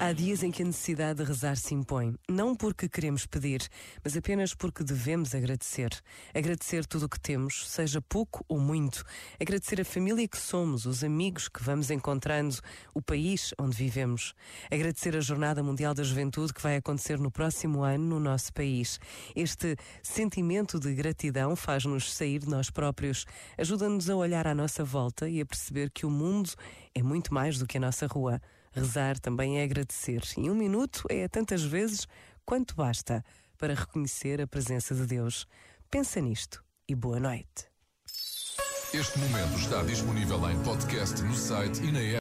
Há dias em que a necessidade de rezar se impõe, não porque queremos pedir, mas apenas porque devemos agradecer. Agradecer tudo o que temos, seja pouco ou muito. Agradecer a família que somos, os amigos que vamos encontrando, o país onde vivemos. Agradecer a Jornada Mundial da Juventude que vai acontecer no próximo ano no nosso país. Este sentimento de gratidão faz-nos sair de nós próprios, ajuda-nos a olhar à nossa volta e a perceber que o mundo é muito mais do que a nossa rua. Rezar também é agradecer. E um minuto é tantas vezes quanto basta para reconhecer a presença de Deus. Pensa nisto e boa noite. Este momento está disponível em podcast no site e na app.